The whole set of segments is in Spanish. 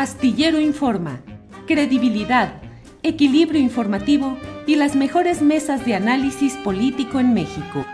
Astillero Informa, credibilidad, equilibrio informativo y las mejores mesas de análisis político en México.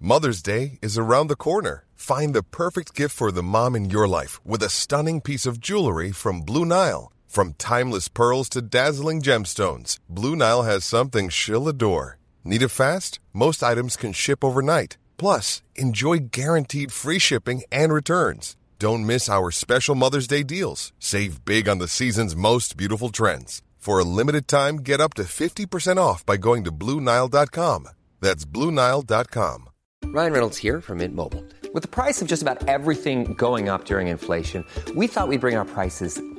Mother's Day is around the corner. Find the perfect gift for the mom in your life with a stunning piece of jewelry from Blue Nile. From timeless pearls to dazzling gemstones, Blue Nile has something she'll adore. Need it fast? Most items can ship overnight. Plus, enjoy guaranteed free shipping and returns. Don't miss our special Mother's Day deals. Save big on the season's most beautiful trends. For a limited time, get up to 50% off by going to Bluenile.com. That's Bluenile.com. Ryan Reynolds here from Mint Mobile. With the price of just about everything going up during inflation, we thought we'd bring our prices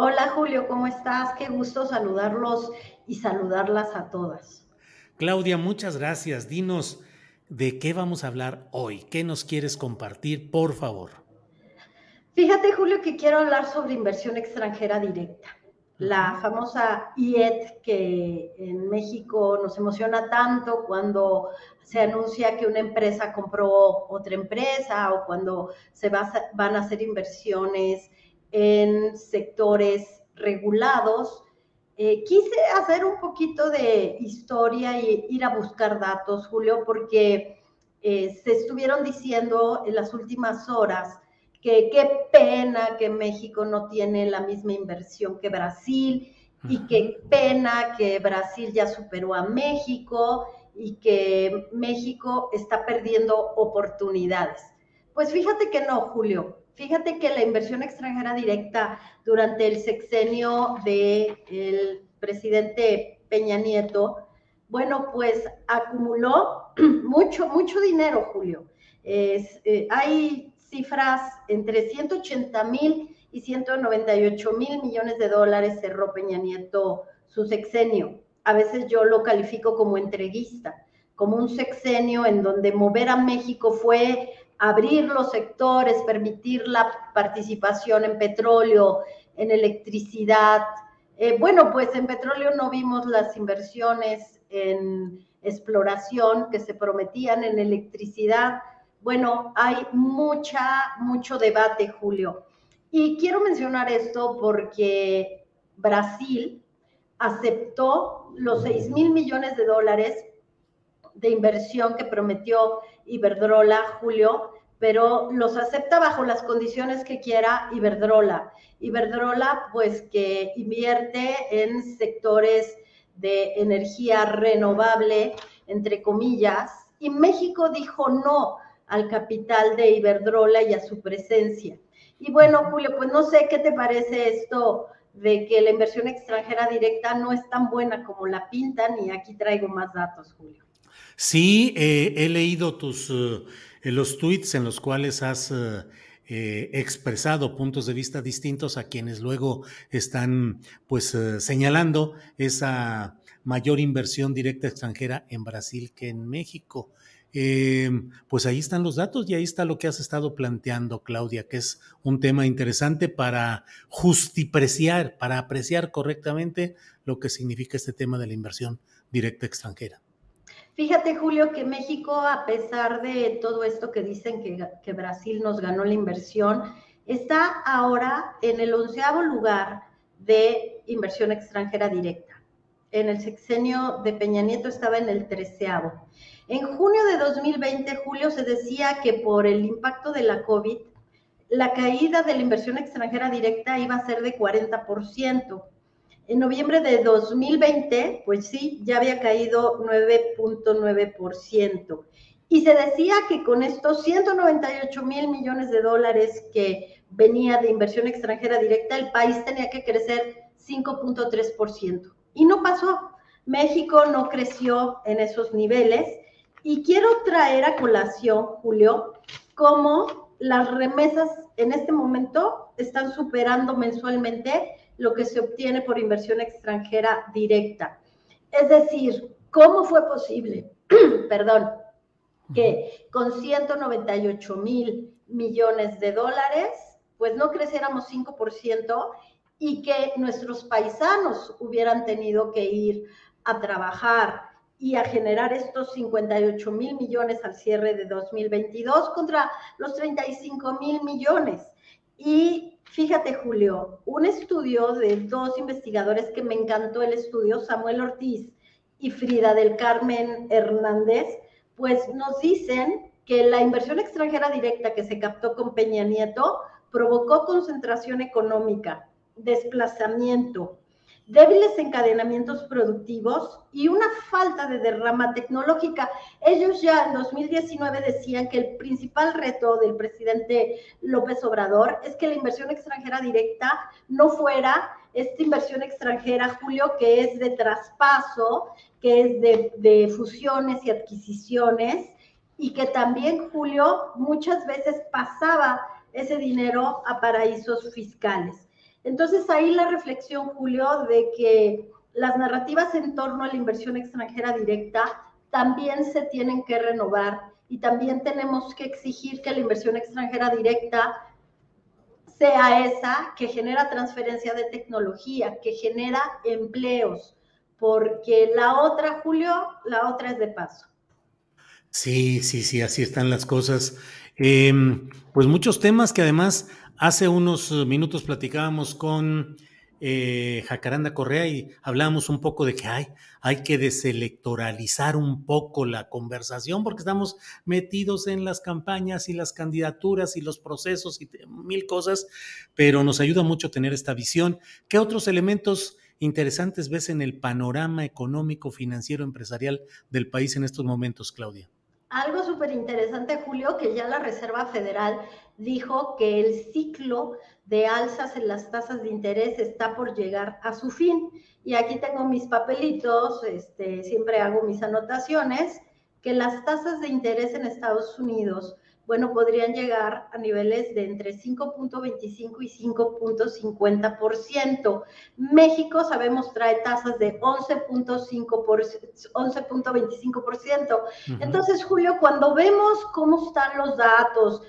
Hola Julio, ¿cómo estás? Qué gusto saludarlos y saludarlas a todas. Claudia, muchas gracias. Dinos de qué vamos a hablar hoy. ¿Qué nos quieres compartir, por favor? Fíjate Julio que quiero hablar sobre inversión extranjera directa. La famosa IED que en México nos emociona tanto cuando se anuncia que una empresa compró otra empresa o cuando se va a, van a hacer inversiones en sectores regulados. Eh, quise hacer un poquito de historia y ir a buscar datos, Julio, porque eh, se estuvieron diciendo en las últimas horas que qué pena que México no tiene la misma inversión que Brasil y qué pena que Brasil ya superó a México y que México está perdiendo oportunidades. Pues fíjate que no, Julio. Fíjate que la inversión extranjera directa durante el sexenio del presidente Peña Nieto, bueno, pues acumuló mucho, mucho dinero, Julio. Eh, hay cifras entre 180 mil y 198 mil millones de dólares cerró Peña Nieto su sexenio. A veces yo lo califico como entreguista, como un sexenio en donde mover a México fue abrir los sectores, permitir la participación en petróleo, en electricidad. Eh, bueno, pues en petróleo no vimos las inversiones en exploración que se prometían en electricidad. Bueno, hay mucha, mucho debate, Julio. Y quiero mencionar esto porque Brasil aceptó los 6 mil millones de dólares de inversión que prometió Iberdrola, Julio, pero los acepta bajo las condiciones que quiera Iberdrola. Iberdrola, pues que invierte en sectores de energía renovable, entre comillas, y México dijo no al capital de Iberdrola y a su presencia. Y bueno, Julio, pues no sé qué te parece esto de que la inversión extranjera directa no es tan buena como la pintan y aquí traigo más datos, Julio. Sí, eh, he leído tus uh, los tweets en los cuales has eh, expresado puntos de vista distintos a quienes luego están pues señalando esa mayor inversión directa extranjera en Brasil que en México. Eh, pues ahí están los datos y ahí está lo que has estado planteando, Claudia, que es un tema interesante para justipreciar, para apreciar correctamente lo que significa este tema de la inversión directa extranjera. Fíjate, Julio, que México, a pesar de todo esto que dicen que, Brasil nos ganó la inversión, está ahora en el onceavo lugar de inversión extranjera directa. En el sexenio de Peña Nieto estaba en el treceavo. En junio de 2020, Julio, se decía que por el impacto de la COVID, la caída de la inversión extranjera directa iba a ser de 40%. En noviembre de 2020, pues sí, ya había caído 9.9%. Y se decía que con estos 198 mil millones de dólares que venía de inversión extranjera directa, el país tenía que crecer 5.3%. Y no pasó. México no creció en esos niveles. Y quiero traer a colación, Julio, cómo las remesas en este momento están superando mensualmente lo que se obtiene por inversión extranjera directa. Es decir, ¿cómo fue posible? Perdón, que con 198 mil millones de dólares, pues no creciéramos 5% y que nuestros paisanos hubieran tenido que ir a trabajar y a generar estos 58 mil millones al cierre de 2022 contra los 35 mil millones. Y fíjate, Julio, un estudio de dos investigadores que me encantó el estudio, Samuel Ortiz y Frida del Carmen Hernández, pues nos dicen que la inversión extranjera directa que se captó con Peña Nieto provocó concentración económica, desplazamiento, débiles encadenamientos productivos y una falta de derrama tecnológica. Ellos ya en 2019 decían que el principal reto del presidente López Obrador es que la inversión extranjera directa no fuera esta inversión extranjera, Julio, que es de traspaso, que es de, fusiones y adquisiciones, y que también, Julio, muchas veces pasaba ese dinero a paraísos fiscales. Entonces ahí la reflexión, Julio, de que las narrativas en torno a la inversión extranjera directa también se tienen que renovar y también tenemos que exigir que la inversión extranjera directa sea esa que genera transferencia de tecnología, que genera empleos, porque la otra, Julio, la otra es de paso. Sí, sí, sí, así están las cosas. Em, pues muchos temas que además Hace unos eh, minutos platicábamos con eh, Jacaranda Correa y hablábamos un poco de que hay, hay que deselectoralizar un poco la conversación porque estamos metidos en las campañas y las candidaturas y los procesos y mil cosas, pero nos ayuda mucho tener esta visión. ¿Qué otros elementos interesantes ves en el panorama económico, financiero, empresarial del país en estos momentos, Claudia? Algo súper interesante, Julio, que ya la Reserva Federal dijo que el ciclo de alzas en las tasas de interés está por llegar a su fin. Y aquí tengo mis papelitos, este, siempre hago mis anotaciones, que las tasas de interés en Estados Unidos bueno, podrían llegar a niveles de entre 5.25 y 5.50%. México, sabemos, trae tasas de 11.25%. Entonces, Julio, cuando vemos cómo están los datos,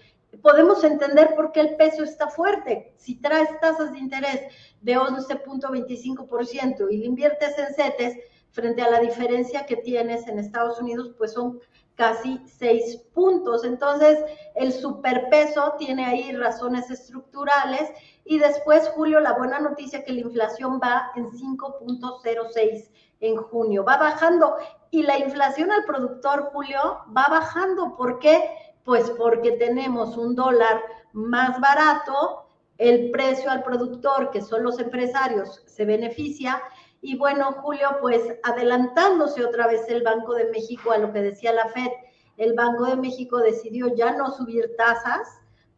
podemos entender por qué el peso está fuerte. Si traes tasas de interés de 11.25% y le inviertes en CETES, frente a la diferencia que tienes en Estados Unidos, pues son casi seis puntos. Entonces, el superpeso tiene ahí razones estructurales. Y después, Julio, la buena noticia que la inflación va en 5.06 en junio, va bajando. Y la inflación al productor, Julio, va bajando. ¿Por qué? Pues porque tenemos un dólar más barato, el precio al productor, que son los empresarios, se beneficia y bueno, Julio, pues adelantándose otra vez el Banco de México a lo que decía la Fed, el Banco de México decidió ya no subir tasas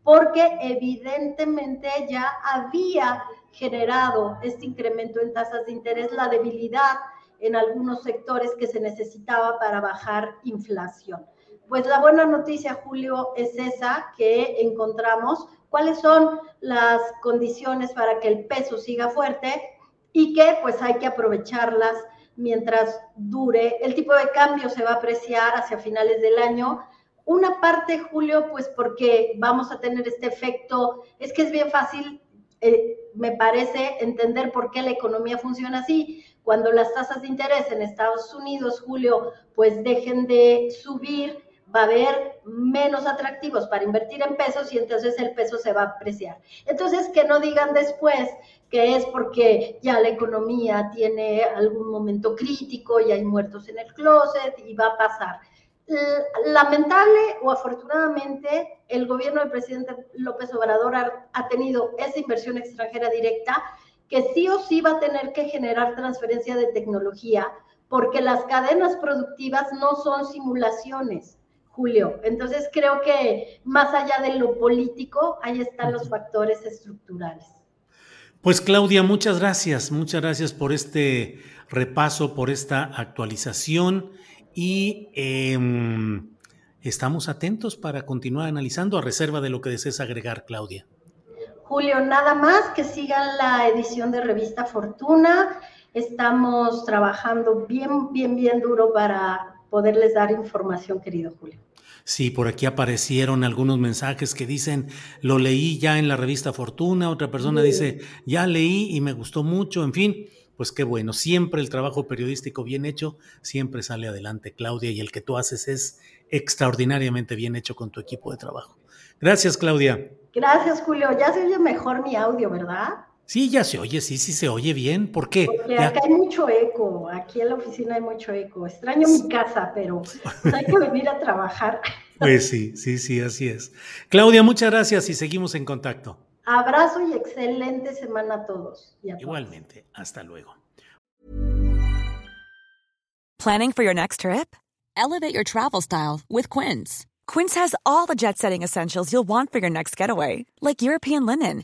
porque evidentemente ya había generado este incremento en tasas de interés, la debilidad en algunos sectores que se necesitaba para bajar inflación. Pues la buena noticia, Julio, es esa que encontramos. ¿Cuáles son las condiciones para que el peso siga fuerte? Y que pues hay que aprovecharlas mientras dure. El tipo de cambio se va a apreciar hacia finales del año. Una parte, Julio, pues porque vamos a tener este efecto, es que es bien fácil, eh, me parece, entender por qué la economía funciona así. Cuando las tasas de interés en Estados Unidos, Julio, pues dejen de subir, va a haber menos atractivos para invertir en pesos y entonces el peso se va a apreciar. Entonces, que no digan después que es porque ya la economía tiene algún momento crítico y hay muertos en el closet y va a pasar. Lamentable o afortunadamente, el gobierno del presidente López Obrador ha, tenido esa inversión extranjera directa que sí o sí va a tener que generar transferencia de tecnología, porque las cadenas productivas no son simulaciones, Julio. Entonces creo que más allá de lo político, ahí están los factores estructurales. Pues Claudia, muchas gracias, muchas gracias por este repaso, por esta actualización y em, estamos atentos para continuar analizando a reserva de lo que desees agregar, Claudia. Julio, nada más que sigan la edición de Revista Fortuna. Estamos trabajando bien, bien, bien duro para poderles dar información, querido Julio. Sí, por aquí aparecieron algunos mensajes que dicen, lo leí ya en la revista Fortuna, otra persona dice, ya leí y me gustó mucho, en fin, pues qué bueno, siempre el trabajo periodístico bien hecho, siempre sale adelante, Claudia, y el que tú haces es extraordinariamente bien hecho con tu equipo de trabajo. Gracias, Claudia. Gracias, Julio. Ya se oye mejor mi audio, ¿verdad? Sí, ya se oye, sí, sí se oye bien. ¿Por qué? Porque acá hay mucho eco, aquí en la oficina hay mucho eco. Extraño mi casa, pero pues, hay que venir a trabajar. Pues sí, sí, sí, así es. Claudia, muchas gracias y seguimos en contacto. Abrazo y excelente semana a todos. Igualmente, hasta luego. Planning for your next trip? Elevate your travel style with Quince. Quince has all the jet-setting essentials you'll want for your next getaway, like European linen